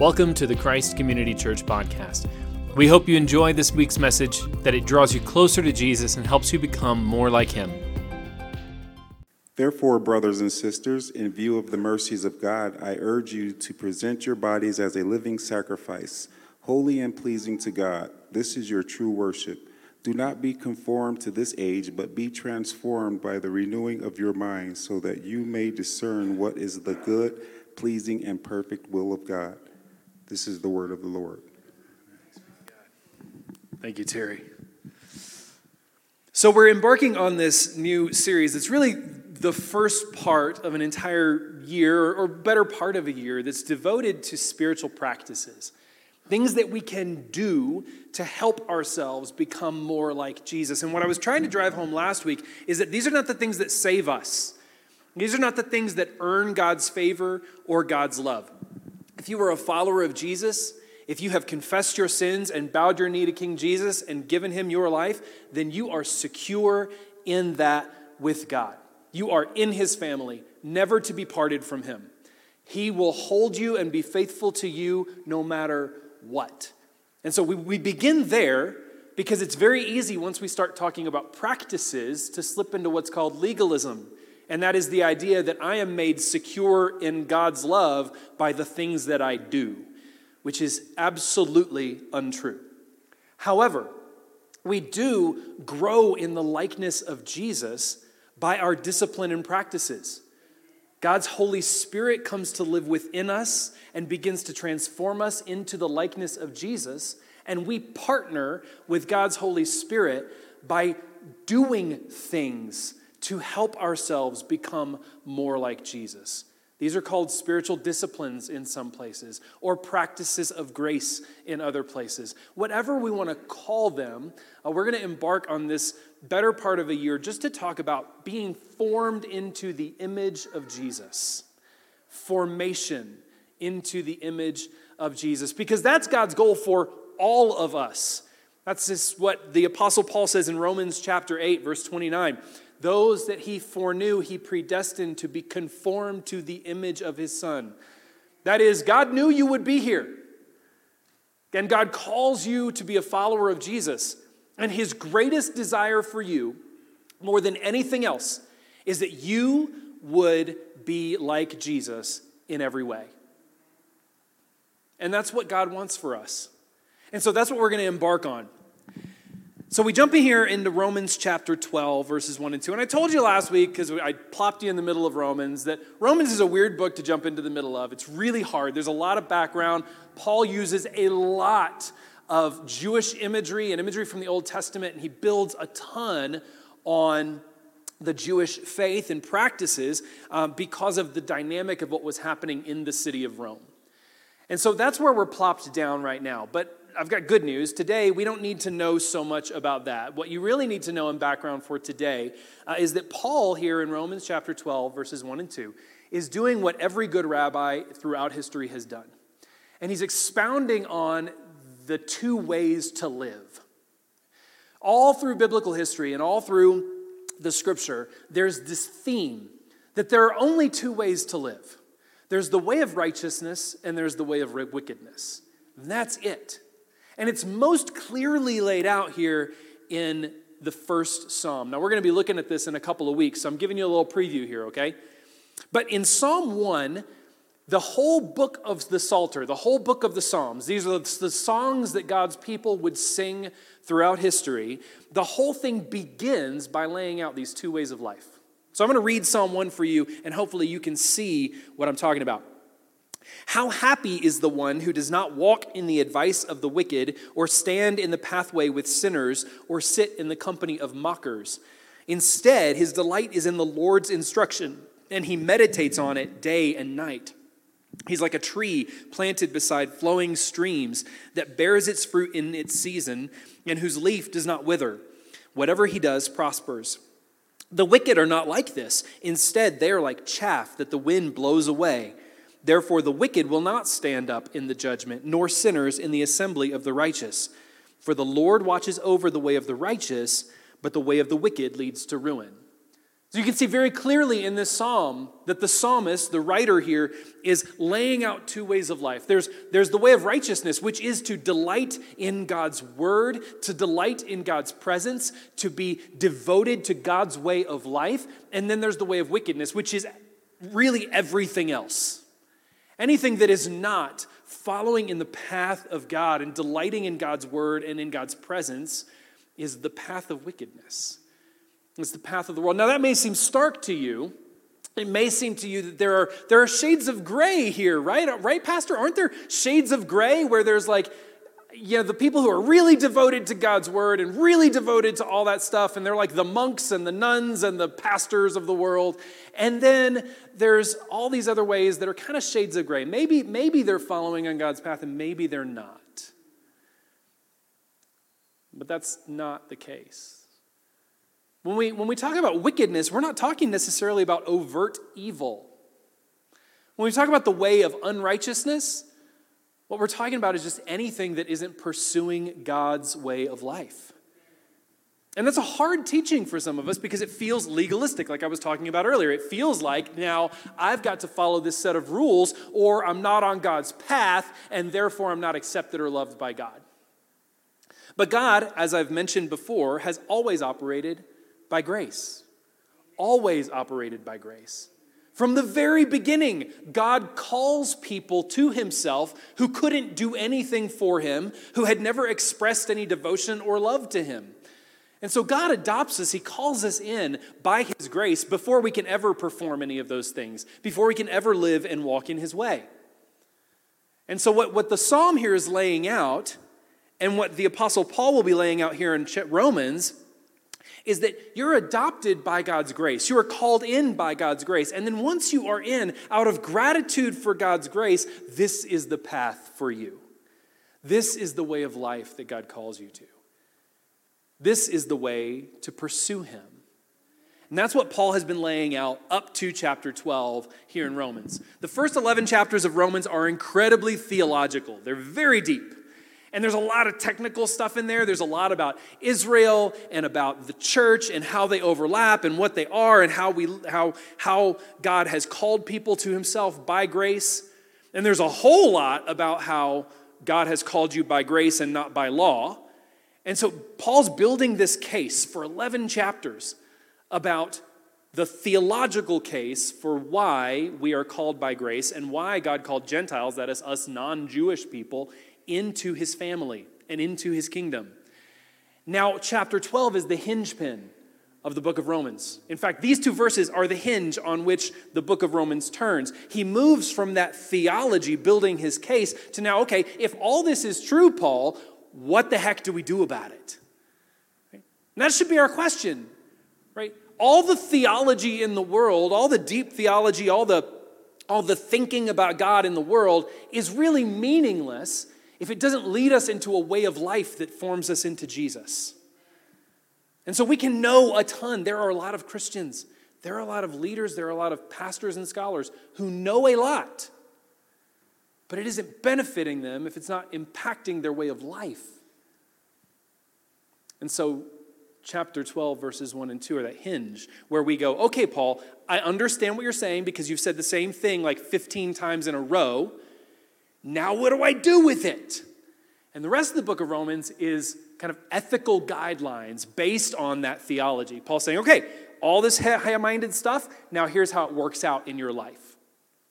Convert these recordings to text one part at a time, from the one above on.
Welcome to the Christ Community Church podcast. We hope you enjoy this week's message, that it draws you closer to Jesus and helps you become more like Him. Therefore, brothers and sisters, in view of the mercies of God, I urge you to present your bodies as a living sacrifice, holy and pleasing to God. This is your true worship. Do not be conformed to this age, but be transformed by the renewing of your mind, so that you may discern what is the good, pleasing, and perfect will of God. This is the word of the Lord. Thank you, Terry. So, we're embarking on this new series. It's really the first part of an entire year, or better part of a year, that's devoted to spiritual practices. Things that we can do to help ourselves become more like Jesus. And what I was trying to drive home last week is that these are not the things that save us, these are not the things that earn God's favor or God's love. If you are a follower of Jesus, if you have confessed your sins and bowed your knee to King Jesus and given him your life, then you are secure in that with God. You are in his family, never to be parted from him. He will hold you and be faithful to you no matter what. And so we, we begin there because it's very easy once we start talking about practices to slip into what's called legalism. And that is the idea that I am made secure in God's love by the things that I do, which is absolutely untrue. However, we do grow in the likeness of Jesus by our discipline and practices. God's Holy Spirit comes to live within us and begins to transform us into the likeness of Jesus. And we partner with God's Holy Spirit by doing things to help ourselves become more like Jesus. These are called spiritual disciplines in some places, or practices of grace in other places. Whatever we want to call them, uh, we're going to embark on this better part of a year just to talk about being formed into the image of Jesus. Formation into the image of Jesus, because that's God's goal for all of us. That's just what the Apostle Paul says in Romans chapter 8, verse 29. Those that he foreknew, he predestined to be conformed to the image of his son. That is, God knew you would be here. And God calls you to be a follower of Jesus. And his greatest desire for you, more than anything else, is that you would be like Jesus in every way. And that's what God wants for us. And so that's what we're going to embark on. So we jump in here into Romans chapter 12, verses 1 and 2. And I told you last week, because I plopped you in the middle of Romans, that Romans is a weird book to jump into the middle of. It's really hard. There's a lot of background. Paul uses a lot of Jewish imagery and imagery from the Old Testament, and he builds a ton on the Jewish faith and practices um, because of the dynamic of what was happening in the city of Rome. And so that's where we're plopped down right now. But I've got good news. Today, we don't need to know so much about that. What you really need to know in background for today uh, is that Paul, here in Romans chapter 12, verses 1 and 2, is doing what every good rabbi throughout history has done. And he's expounding on the two ways to live. All through biblical history and all through the scripture, there's this theme that there are only two ways to live there's the way of righteousness, and there's the way of wickedness. And that's it. And it's most clearly laid out here in the first psalm. Now, we're going to be looking at this in a couple of weeks, so I'm giving you a little preview here, okay? But in Psalm 1, the whole book of the Psalter, the whole book of the Psalms, these are the songs that God's people would sing throughout history. The whole thing begins by laying out these two ways of life. So I'm going to read Psalm 1 for you, and hopefully you can see what I'm talking about. How happy is the one who does not walk in the advice of the wicked, or stand in the pathway with sinners, or sit in the company of mockers. Instead, his delight is in the Lord's instruction, and he meditates on it day and night. He's like a tree planted beside flowing streams that bears its fruit in its season, and whose leaf does not wither. Whatever he does prospers. The wicked are not like this. Instead, they are like chaff that the wind blows away. Therefore, the wicked will not stand up in the judgment, nor sinners in the assembly of the righteous. For the Lord watches over the way of the righteous, but the way of the wicked leads to ruin. So you can see very clearly in this psalm that the psalmist, the writer here, is laying out two ways of life. There's, there's the way of righteousness, which is to delight in God's word, to delight in God's presence, to be devoted to God's way of life. And then there's the way of wickedness, which is really everything else. Anything that is not following in the path of God and delighting in God's word and in God's presence is the path of wickedness. It's the path of the world. Now, that may seem stark to you. It may seem to you that there are, there are shades of gray here, right? Right, Pastor? Aren't there shades of gray where there's like, you know, the people who are really devoted to God's word and really devoted to all that stuff, and they're like the monks and the nuns and the pastors of the world. And then there's all these other ways that are kind of shades of gray. Maybe, maybe they're following on God's path and maybe they're not. But that's not the case. When we, when we talk about wickedness, we're not talking necessarily about overt evil. When we talk about the way of unrighteousness, what we're talking about is just anything that isn't pursuing God's way of life. And that's a hard teaching for some of us because it feels legalistic, like I was talking about earlier. It feels like now I've got to follow this set of rules, or I'm not on God's path, and therefore I'm not accepted or loved by God. But God, as I've mentioned before, has always operated by grace. Always operated by grace. From the very beginning, God calls people to himself who couldn't do anything for him, who had never expressed any devotion or love to him. And so God adopts us, He calls us in by His grace before we can ever perform any of those things, before we can ever live and walk in His way. And so, what, what the psalm here is laying out, and what the Apostle Paul will be laying out here in Romans, is that you're adopted by God's grace. You are called in by God's grace. And then once you are in, out of gratitude for God's grace, this is the path for you. This is the way of life that God calls you to. This is the way to pursue Him. And that's what Paul has been laying out up to chapter 12 here in Romans. The first 11 chapters of Romans are incredibly theological, they're very deep. And there's a lot of technical stuff in there. There's a lot about Israel and about the church and how they overlap and what they are and how, we, how, how God has called people to himself by grace. And there's a whole lot about how God has called you by grace and not by law. And so Paul's building this case for 11 chapters about the theological case for why we are called by grace and why God called Gentiles, that is, us non Jewish people, into his family and into his kingdom. Now, chapter 12 is the hinge pin of the book of Romans. In fact, these two verses are the hinge on which the book of Romans turns. He moves from that theology, building his case, to now, okay, if all this is true, Paul, what the heck do we do about it? That should be our question, right? All the theology in the world, all the deep theology, all the all the thinking about God in the world is really meaningless if it doesn't lead us into a way of life that forms us into Jesus. And so we can know a ton. There are a lot of Christians, there are a lot of leaders, there are a lot of pastors and scholars who know a lot, but it isn't benefiting them if it's not impacting their way of life. And so, chapter 12, verses 1 and 2 are that hinge where we go, okay, Paul, I understand what you're saying because you've said the same thing like 15 times in a row. Now, what do I do with it? And the rest of the book of Romans is kind of ethical guidelines based on that theology. Paul's saying, okay, all this high minded stuff, now here's how it works out in your life.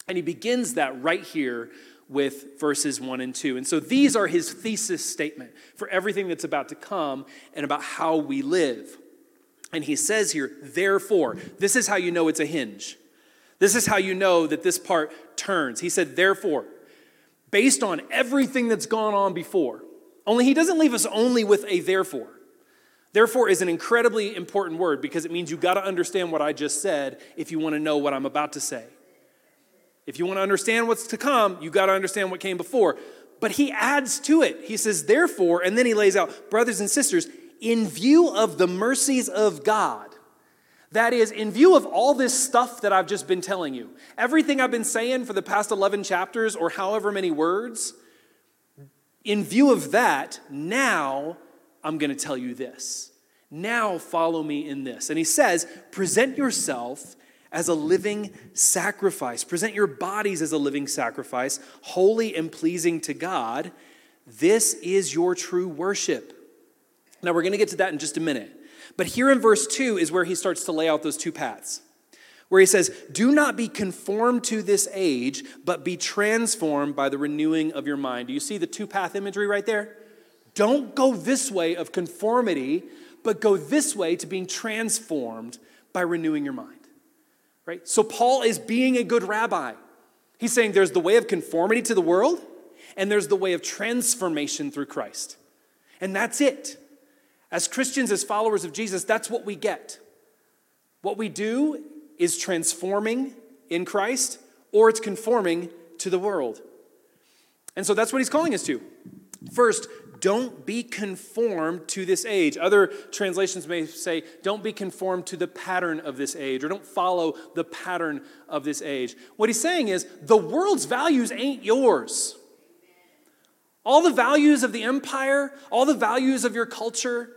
And he begins that right here with verses 1 and 2. And so these are his thesis statement for everything that's about to come and about how we live. And he says here, therefore, this is how you know it's a hinge. This is how you know that this part turns. He said, therefore, based on everything that's gone on before. Only he doesn't leave us only with a therefore. Therefore is an incredibly important word because it means you got to understand what I just said if you want to know what I'm about to say. If you want to understand what's to come, you got to understand what came before. But he adds to it. He says, therefore, and then he lays out, brothers and sisters, in view of the mercies of God, that is, in view of all this stuff that I've just been telling you, everything I've been saying for the past 11 chapters or however many words, in view of that, now I'm going to tell you this. Now follow me in this. And he says, present yourself as a living sacrifice. Present your bodies as a living sacrifice, holy and pleasing to God. This is your true worship. Now, we're going to get to that in just a minute. But here in verse 2 is where he starts to lay out those two paths. Where he says, Do not be conformed to this age, but be transformed by the renewing of your mind. Do you see the two path imagery right there? Don't go this way of conformity, but go this way to being transformed by renewing your mind. Right? So Paul is being a good rabbi. He's saying there's the way of conformity to the world, and there's the way of transformation through Christ. And that's it. As Christians, as followers of Jesus, that's what we get. What we do is transforming in Christ, or it's conforming to the world. And so that's what he's calling us to. First, don't be conformed to this age. Other translations may say, don't be conformed to the pattern of this age, or don't follow the pattern of this age. What he's saying is, the world's values ain't yours. All the values of the empire, all the values of your culture,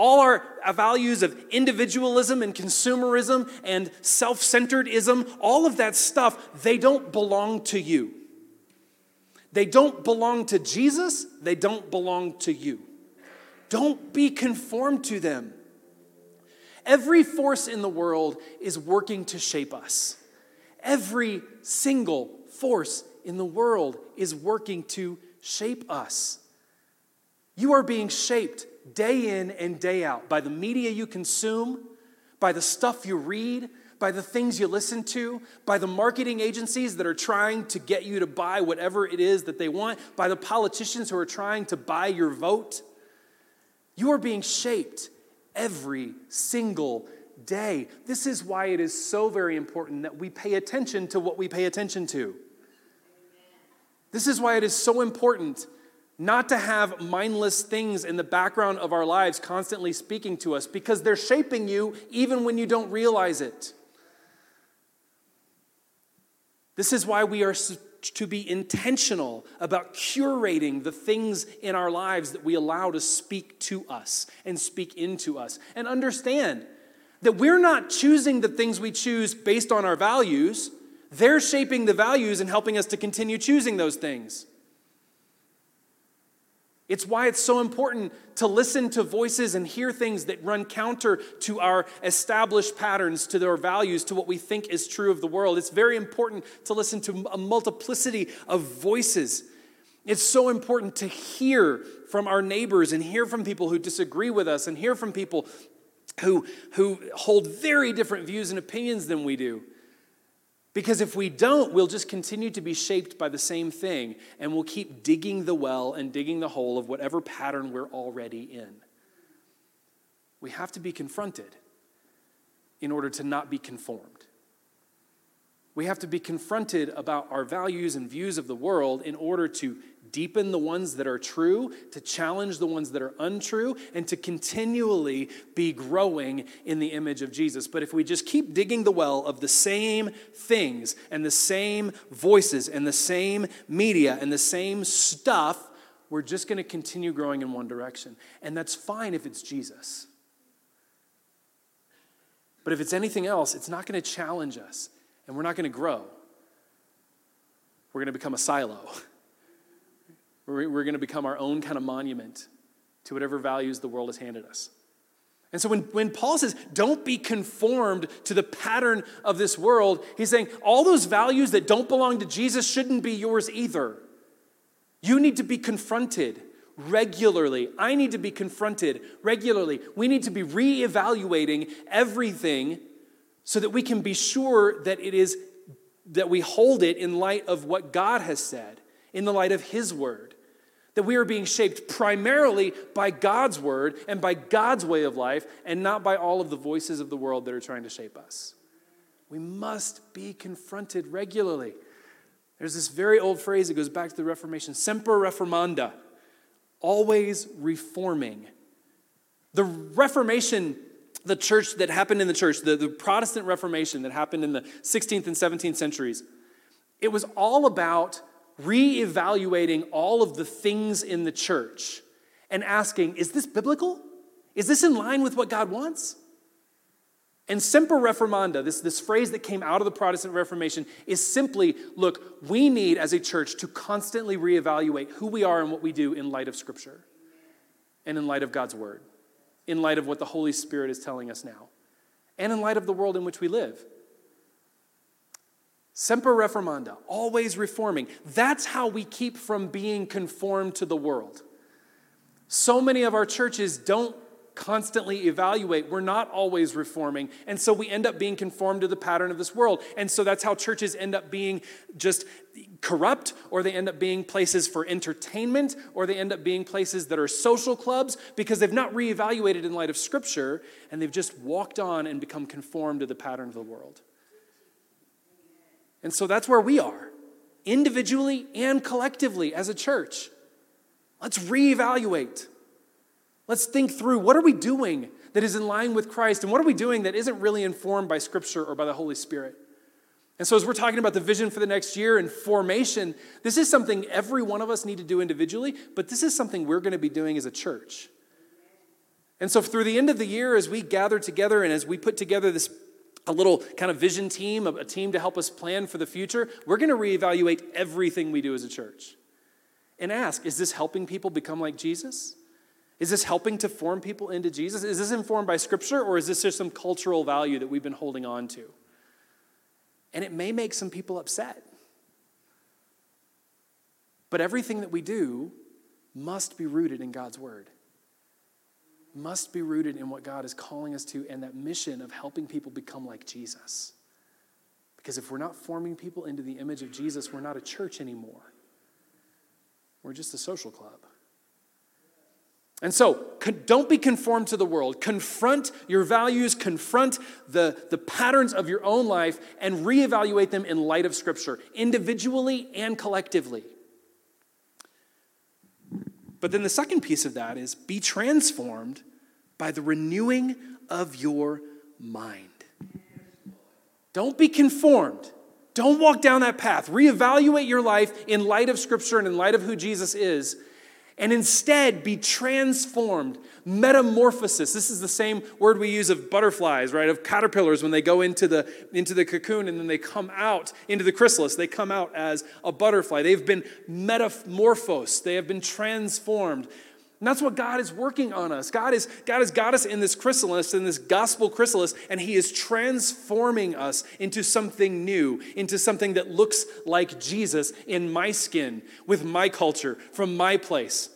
all our values of individualism and consumerism and self centeredism, all of that stuff, they don't belong to you. They don't belong to Jesus, they don't belong to you. Don't be conformed to them. Every force in the world is working to shape us. Every single force in the world is working to shape us. You are being shaped day in and day out by the media you consume, by the stuff you read, by the things you listen to, by the marketing agencies that are trying to get you to buy whatever it is that they want, by the politicians who are trying to buy your vote. You are being shaped every single day. This is why it is so very important that we pay attention to what we pay attention to. This is why it is so important not to have mindless things in the background of our lives constantly speaking to us because they're shaping you even when you don't realize it. This is why we are to be intentional about curating the things in our lives that we allow to speak to us and speak into us. And understand that we're not choosing the things we choose based on our values, they're shaping the values and helping us to continue choosing those things. It's why it's so important to listen to voices and hear things that run counter to our established patterns, to our values, to what we think is true of the world. It's very important to listen to a multiplicity of voices. It's so important to hear from our neighbors and hear from people who disagree with us and hear from people who, who hold very different views and opinions than we do. Because if we don't, we'll just continue to be shaped by the same thing, and we'll keep digging the well and digging the hole of whatever pattern we're already in. We have to be confronted in order to not be conformed. We have to be confronted about our values and views of the world in order to deepen the ones that are true, to challenge the ones that are untrue, and to continually be growing in the image of Jesus. But if we just keep digging the well of the same things and the same voices and the same media and the same stuff, we're just going to continue growing in one direction. And that's fine if it's Jesus. But if it's anything else, it's not going to challenge us, and we're not going to grow. We're going to become a silo. We're going to become our own kind of monument to whatever values the world has handed us. And so when, when Paul says, don't be conformed to the pattern of this world, he's saying all those values that don't belong to Jesus shouldn't be yours either. You need to be confronted regularly. I need to be confronted regularly. We need to be reevaluating everything so that we can be sure that it is that we hold it in light of what God has said, in the light of his word. That we are being shaped primarily by God's word and by God's way of life and not by all of the voices of the world that are trying to shape us. We must be confronted regularly. There's this very old phrase that goes back to the Reformation semper reformanda, always reforming. The Reformation, the church that happened in the church, the, the Protestant Reformation that happened in the 16th and 17th centuries, it was all about reevaluating all of the things in the church and asking, is this biblical? Is this in line with what God wants? And semper reformanda, this, this phrase that came out of the Protestant Reformation, is simply look, we need as a church to constantly reevaluate who we are and what we do in light of Scripture and in light of God's Word, in light of what the Holy Spirit is telling us now, and in light of the world in which we live. Semper reformanda, always reforming. That's how we keep from being conformed to the world. So many of our churches don't constantly evaluate. We're not always reforming. And so we end up being conformed to the pattern of this world. And so that's how churches end up being just corrupt, or they end up being places for entertainment, or they end up being places that are social clubs because they've not reevaluated in light of Scripture and they've just walked on and become conformed to the pattern of the world. And so that's where we are, individually and collectively as a church. Let's reevaluate. Let's think through what are we doing that is in line with Christ and what are we doing that isn't really informed by Scripture or by the Holy Spirit? And so, as we're talking about the vision for the next year and formation, this is something every one of us need to do individually, but this is something we're going to be doing as a church. And so, through the end of the year, as we gather together and as we put together this a little kind of vision team, a team to help us plan for the future, we're going to reevaluate everything we do as a church and ask is this helping people become like Jesus? Is this helping to form people into Jesus? Is this informed by Scripture, or is this just some cultural value that we've been holding on to? And it may make some people upset. But everything that we do must be rooted in God's Word, must be rooted in what God is calling us to and that mission of helping people become like Jesus. Because if we're not forming people into the image of Jesus, we're not a church anymore. We're just a social club. And so, don't be conformed to the world. Confront your values, confront the, the patterns of your own life, and reevaluate them in light of Scripture, individually and collectively. But then the second piece of that is be transformed by the renewing of your mind. Don't be conformed. Don't walk down that path. Reevaluate your life in light of Scripture and in light of who Jesus is and instead be transformed. Metamorphosis. This is the same word we use of butterflies, right? Of caterpillars when they go into the, into the cocoon and then they come out into the chrysalis. They come out as a butterfly. They've been metamorphosed, they have been transformed. And that's what God is working on us. God, is, God has got us in this chrysalis, in this gospel chrysalis, and He is transforming us into something new, into something that looks like Jesus in my skin, with my culture, from my place.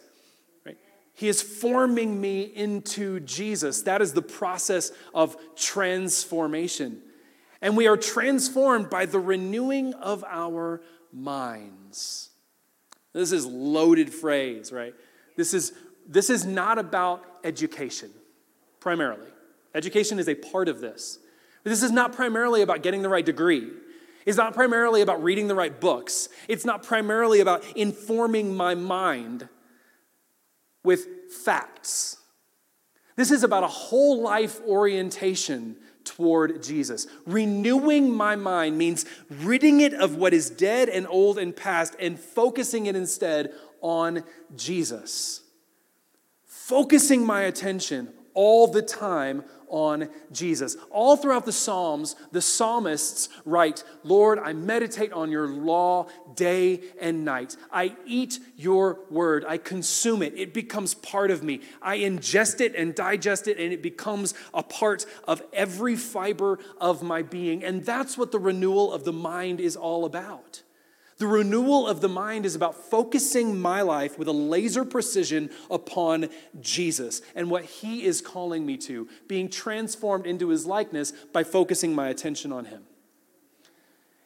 He is forming me into Jesus. That is the process of transformation. And we are transformed by the renewing of our minds. This is loaded phrase, right? This is this is not about education, primarily. Education is a part of this. But this is not primarily about getting the right degree. It's not primarily about reading the right books. It's not primarily about informing my mind with facts. This is about a whole life orientation toward Jesus. Renewing my mind means ridding it of what is dead and old and past and focusing it instead on Jesus focusing my attention all the time on Jesus. All throughout the Psalms, the psalmists write, Lord, I meditate on your law day and night. I eat your word. I consume it. It becomes part of me. I ingest it and digest it, and it becomes a part of every fiber of my being. And that's what the renewal of the mind is all about. The renewal of the mind is about focusing my life with a laser precision upon Jesus and what he is calling me to, being transformed into his likeness by focusing my attention on him.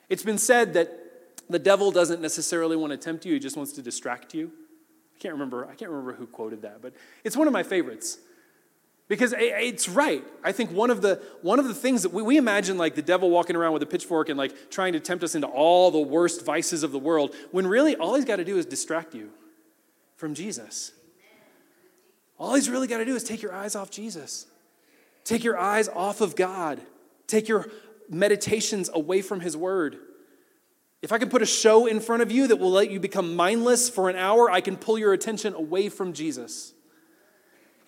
It's been said that the devil doesn't necessarily want to tempt you, he just wants to distract you. I can't remember, I can't remember who quoted that, but it's one of my favorites. Because it's right. I think one of the, one of the things that we, we imagine like the devil walking around with a pitchfork and like trying to tempt us into all the worst vices of the world, when really all he's got to do is distract you from Jesus. All he's really got to do is take your eyes off Jesus. Take your eyes off of God. Take your meditations away from his word. If I can put a show in front of you that will let you become mindless for an hour, I can pull your attention away from Jesus.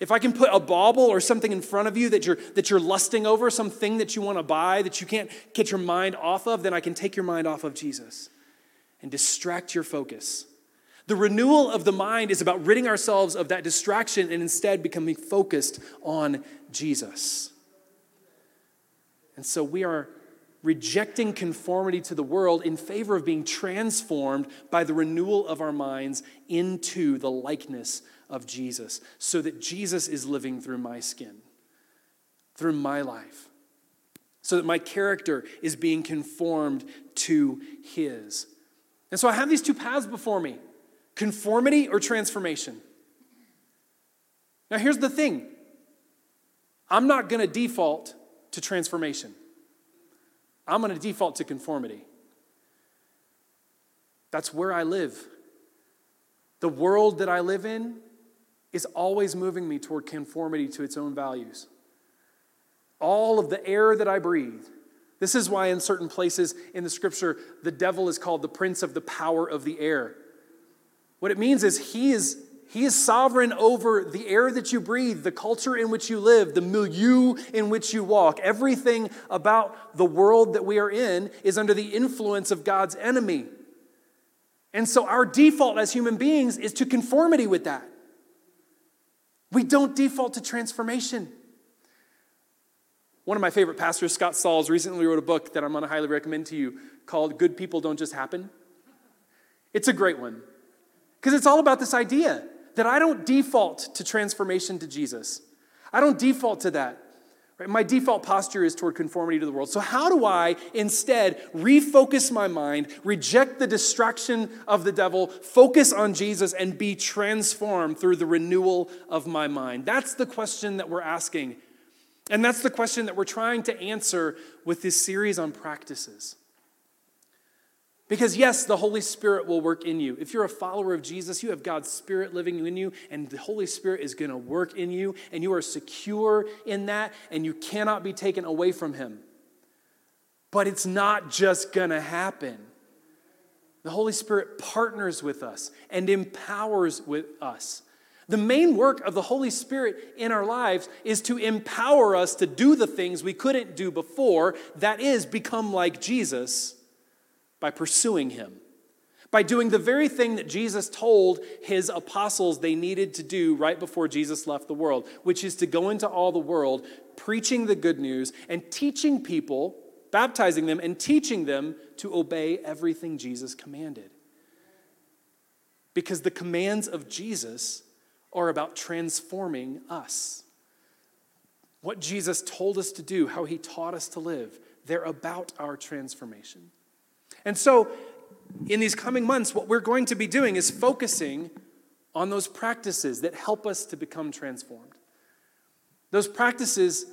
If I can put a bauble or something in front of you that you're, that you're lusting over, something that you want to buy that you can't get your mind off of, then I can take your mind off of Jesus and distract your focus. The renewal of the mind is about ridding ourselves of that distraction and instead becoming focused on Jesus. And so we are rejecting conformity to the world in favor of being transformed by the renewal of our minds into the likeness of Jesus, so that Jesus is living through my skin, through my life, so that my character is being conformed to His. And so I have these two paths before me conformity or transformation. Now, here's the thing I'm not going to default to transformation. I'm going to default to conformity. That's where I live. The world that I live in is always moving me toward conformity to its own values. All of the air that I breathe. This is why, in certain places in the scripture, the devil is called the prince of the power of the air. What it means is he is he is sovereign over the air that you breathe, the culture in which you live, the milieu in which you walk. Everything about the world that we are in is under the influence of God's enemy. And so our default as human beings is to conformity with that. We don't default to transformation. One of my favorite pastors, Scott Sauls, recently wrote a book that I'm going to highly recommend to you called Good People Don't Just Happen. It's a great one because it's all about this idea that I don't default to transformation to Jesus. I don't default to that. Right? My default posture is toward conformity to the world. So, how do I instead refocus my mind, reject the distraction of the devil, focus on Jesus, and be transformed through the renewal of my mind? That's the question that we're asking. And that's the question that we're trying to answer with this series on practices. Because, yes, the Holy Spirit will work in you. If you're a follower of Jesus, you have God's Spirit living in you, and the Holy Spirit is going to work in you, and you are secure in that, and you cannot be taken away from Him. But it's not just going to happen. The Holy Spirit partners with us and empowers with us. The main work of the Holy Spirit in our lives is to empower us to do the things we couldn't do before, that is, become like Jesus by pursuing him, by doing the very thing that Jesus told his apostles they needed to do right before Jesus left the world, which is to go into all the world, preaching the good news and teaching people, baptizing them, and teaching them to obey everything Jesus commanded. Because the commands of Jesus are about transforming us. What Jesus told us to do, how he taught us to live, they're about our transformation. And so, in these coming months, what we're going to be doing is focusing on those practices that help us to become transformed. Those practices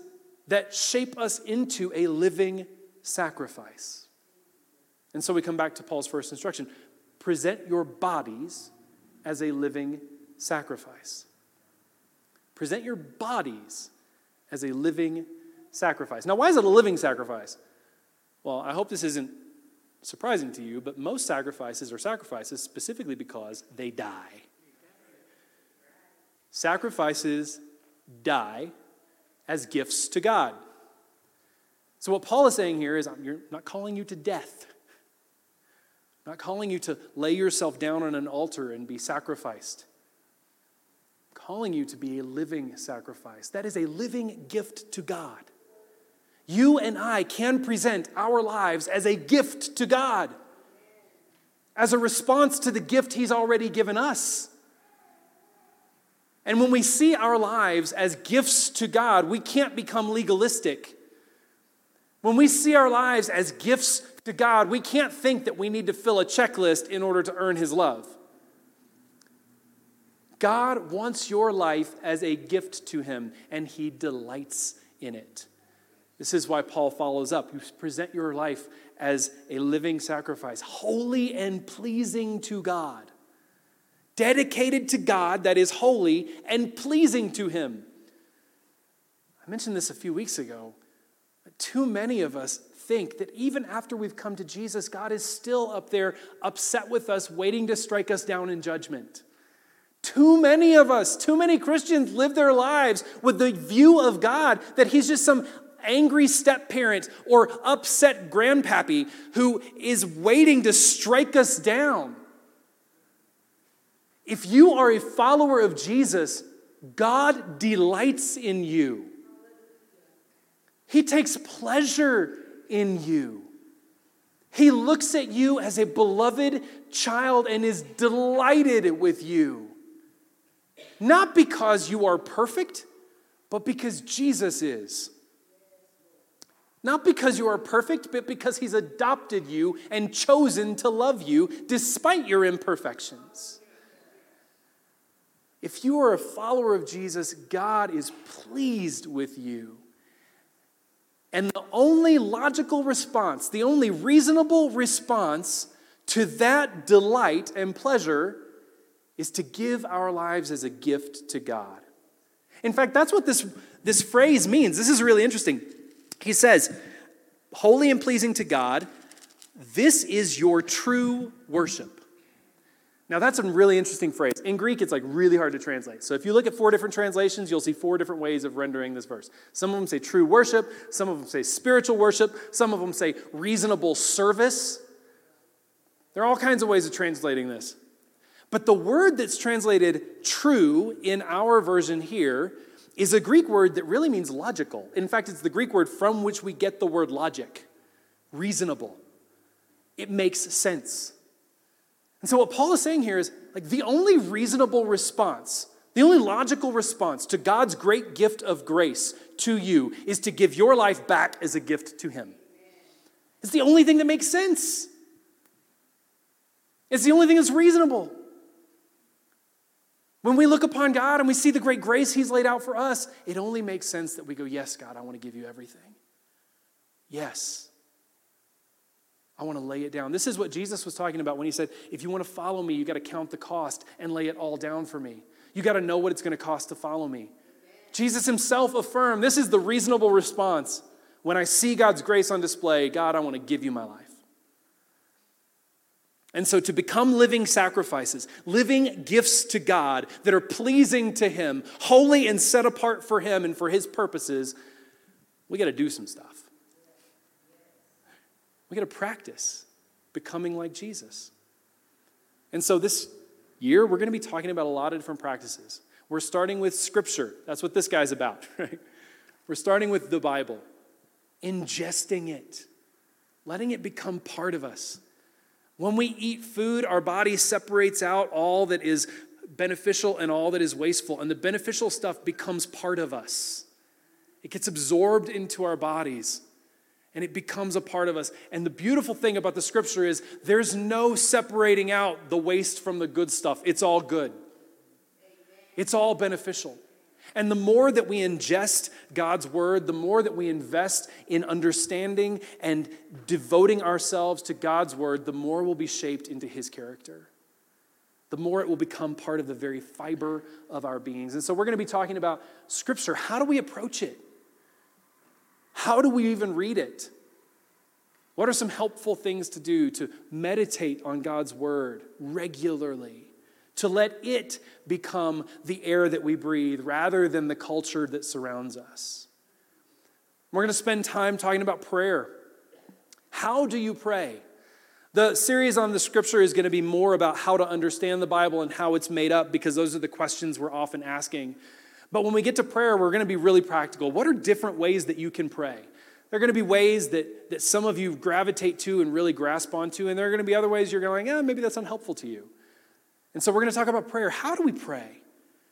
that shape us into a living sacrifice. And so we come back to Paul's first instruction present your bodies as a living sacrifice. Present your bodies as a living sacrifice. Now, why is it a living sacrifice? Well, I hope this isn't surprising to you, but most sacrifices are sacrifices specifically because they die. Sacrifices die as gifts to God. So, what Paul is saying here is, I'm not calling you to death. Not calling you to lay yourself down on an altar and be sacrificed. I'm calling you to be a living sacrifice. That is a living gift to God you and I can present our lives as a gift to God, as a response to the gift He's already given us. And when we see our lives as gifts to God, we can't become legalistic. When we see our lives as gifts to God, we can't think that we need to fill a checklist in order to earn His love. God wants your life as a gift to Him, and He delights in it. This is why Paul follows up. You present your life as a living sacrifice, holy and pleasing to God, dedicated to God that is holy and pleasing to Him. I mentioned this a few weeks ago. Too many of us think that even after we've come to Jesus, God is still up there upset with us, waiting to strike us down in judgment. Too many of us, too many Christians live their lives with the view of God that He's just some angry step parent or upset grandpappy who is waiting to strike us down. If you are a follower of Jesus, God delights in you. He takes pleasure in you. He looks at you as a beloved child and is delighted with you. Not because you are perfect, but because Jesus is. Not because you are perfect, but because He's adopted you and chosen to love you despite your imperfections. If you are a follower of Jesus, God is pleased with you. And the only logical response, the only reasonable response to that delight and pleasure is to give our lives as a gift to God. In fact, that's what this, this phrase means. This is really interesting. He says, Holy and pleasing to God, this is your true worship. Now, that's a really interesting phrase. In Greek, it's like really hard to translate. So, if you look at four different translations, you'll see four different ways of rendering this verse. Some of them say true worship, some of them say spiritual worship, some of them say reasonable service. There are all kinds of ways of translating this. But the word that's translated true in our version here is a Greek word that really means logical. In fact, it's the Greek word from which we get the word logic reasonable. It makes sense. And so, what Paul is saying here is like the only reasonable response, the only logical response to God's great gift of grace to you is to give your life back as a gift to Him. It's the only thing that makes sense. It's the only thing that's reasonable. When we look upon God and we see the great grace He's laid out for us, it only makes sense that we go, Yes, God, I want to give you everything. Yes. I want to lay it down. This is what Jesus was talking about when he said, if you want to follow me, you got to count the cost and lay it all down for me. You got to know what it's going to cost to follow me. Jesus himself affirmed this is the reasonable response. When I see God's grace on display, God, I want to give you my life. And so, to become living sacrifices, living gifts to God that are pleasing to Him, holy and set apart for Him and for His purposes, we got to do some stuff. We got to practice becoming like Jesus. And so this year, we're going to be talking about a lot of different practices. We're starting with Scripture. That's what this guy's about, right? We're starting with the Bible, ingesting it, letting it become part of us. When we eat food, our body separates out all that is beneficial and all that is wasteful, and the beneficial stuff becomes part of us. It gets absorbed into our bodies and it becomes a part of us. And the beautiful thing about the scripture is there's no separating out the waste from the good stuff. It's all good, it's all beneficial. And the more that we ingest God's word, the more that we invest in understanding and devoting ourselves to God's word, the more we'll be shaped into his character. The more it will become part of the very fiber of our beings. And so we're going to be talking about scripture. How do we approach it? How do we even read it? What are some helpful things to do to meditate on God's word regularly? To let it become the air that we breathe rather than the culture that surrounds us. We're going to spend time talking about prayer. How do you pray? The series on the scripture is going to be more about how to understand the Bible and how it's made up because those are the questions we're often asking. But when we get to prayer, we're going to be really practical. What are different ways that you can pray? There are going to be ways that, that some of you gravitate to and really grasp onto, and there are going to be other ways you're going, yeah, maybe that's unhelpful to you. And so we're going to talk about prayer. How do we pray?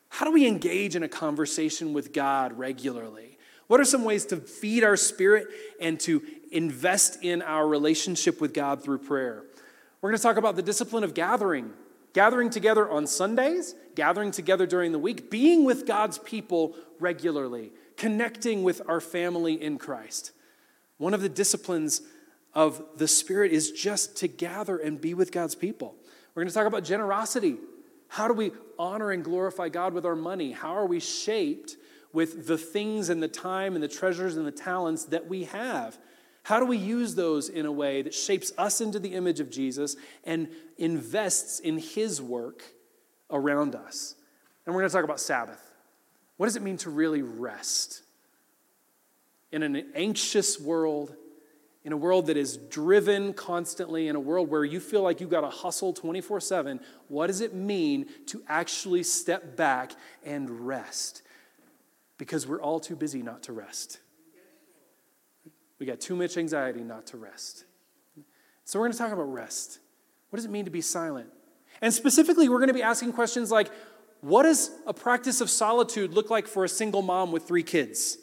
How do we engage in a conversation with God regularly? What are some ways to feed our spirit and to invest in our relationship with God through prayer? We're going to talk about the discipline of gathering gathering together on Sundays, gathering together during the week, being with God's people regularly, connecting with our family in Christ. One of the disciplines of the Spirit is just to gather and be with God's people. We're going to talk about generosity. How do we honor and glorify God with our money? How are we shaped with the things and the time and the treasures and the talents that we have? How do we use those in a way that shapes us into the image of Jesus and invests in his work around us. And we're going to talk about Sabbath. What does it mean to really rest? In an anxious world, in a world that is driven constantly, in a world where you feel like you've got to hustle 24 7, what does it mean to actually step back and rest? Because we're all too busy not to rest. We got too much anxiety not to rest. So, we're going to talk about rest. What does it mean to be silent? And specifically, we're going to be asking questions like what does a practice of solitude look like for a single mom with three kids?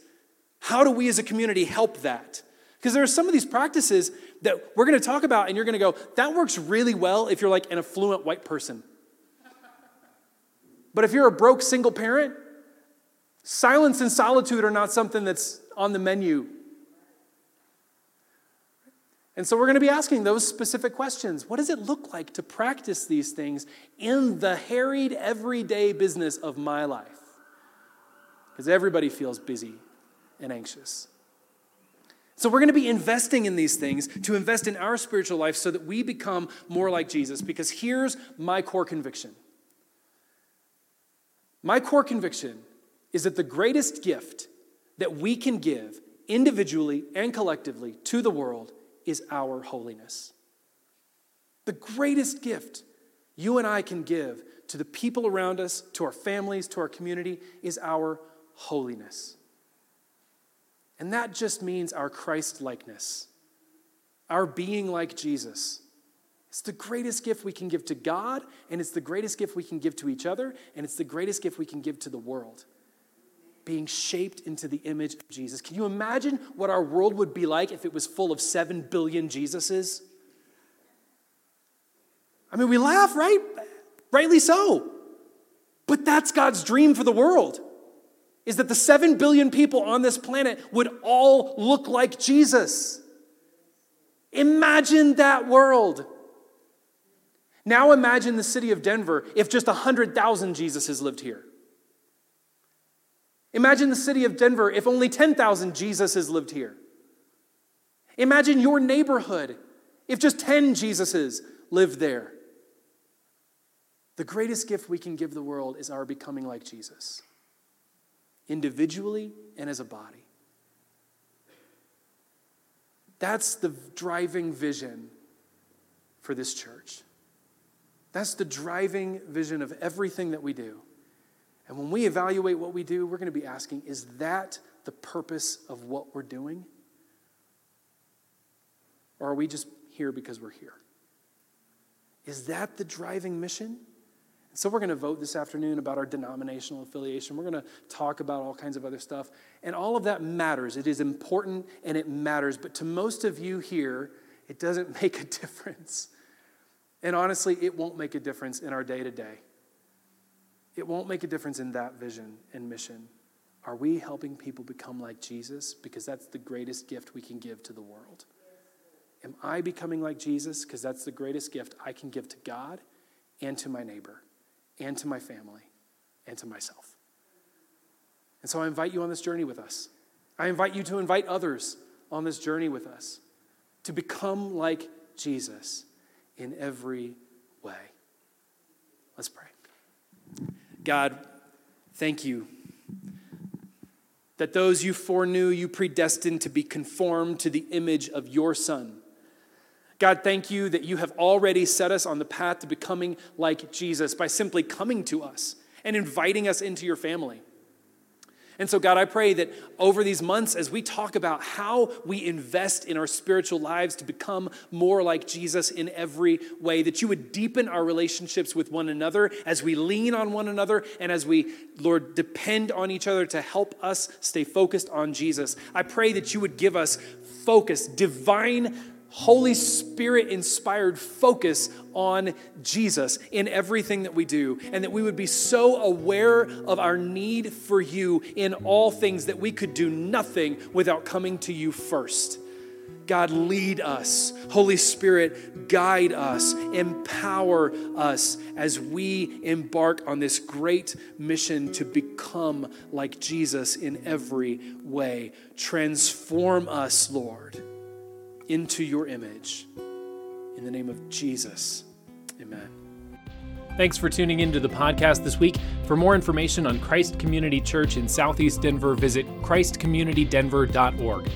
How do we as a community help that? Because there are some of these practices that we're going to talk about, and you're going to go, that works really well if you're like an affluent white person. But if you're a broke single parent, silence and solitude are not something that's on the menu and so we're going to be asking those specific questions. What does it look like to practice these things in the harried, everyday business of my life? Because everybody feels busy and anxious. So we're going to be investing in these things to invest in our spiritual life so that we become more like Jesus. Because here's my core conviction my core conviction is that the greatest gift that we can give individually and collectively to the world is our holiness. The greatest gift you and I can give to the people around us, to our families, to our community, is our holiness. And that just means our Christ likeness, our being like Jesus. It's the greatest gift we can give to God, and it's the greatest gift we can give to each other, and it's the greatest gift we can give to the world being shaped into the image of Jesus. Can you imagine what our world would be like if it was full of 7 billion Jesuses? I mean, we laugh, right? Rightly so. But that's God's dream for the world. Is that the 7 billion people on this planet would all look like Jesus. Imagine that world. Now imagine the city of Denver if just 100,000 Jesuses lived here. Imagine the city of Denver if only 10,000 Jesuses lived here. Imagine your neighborhood if just 10 Jesuses lived there. The greatest gift we can give the world is our becoming like Jesus, individually and as a body. That's the driving vision for this church. That's the driving vision of everything that we do. And when we evaluate what we do, we're going to be asking is that the purpose of what we're doing? Or are we just here because we're here? Is that the driving mission? So, we're going to vote this afternoon about our denominational affiliation. We're going to talk about all kinds of other stuff. And all of that matters. It is important and it matters. But to most of you here, it doesn't make a difference. And honestly, it won't make a difference in our day to day it won't make a difference in that vision and mission. Are we helping people become like Jesus? Because that's the greatest gift we can give to the world. Am I becoming like Jesus? Because that's the greatest gift I can give to God and to my neighbor and to my family and to myself. And so I invite you on this journey with us. I invite you to invite others on this journey with us to become like Jesus in every way. Let's pray. God, thank you that those you foreknew, you predestined to be conformed to the image of your Son. God, thank you that you have already set us on the path to becoming like Jesus by simply coming to us and inviting us into your family. And so, God, I pray that over these months, as we talk about how we invest in our spiritual lives to become more like Jesus in every way, that you would deepen our relationships with one another as we lean on one another and as we, Lord, depend on each other to help us stay focused on Jesus. I pray that you would give us focus, divine Holy Spirit inspired focus on Jesus in everything that we do, and that we would be so aware of our need for you in all things that we could do nothing without coming to you first. God, lead us. Holy Spirit, guide us, empower us as we embark on this great mission to become like Jesus in every way. Transform us, Lord into your image. In the name of Jesus, amen. Thanks for tuning into the podcast this week. For more information on Christ Community Church in Southeast Denver, visit christcommunitydenver.org.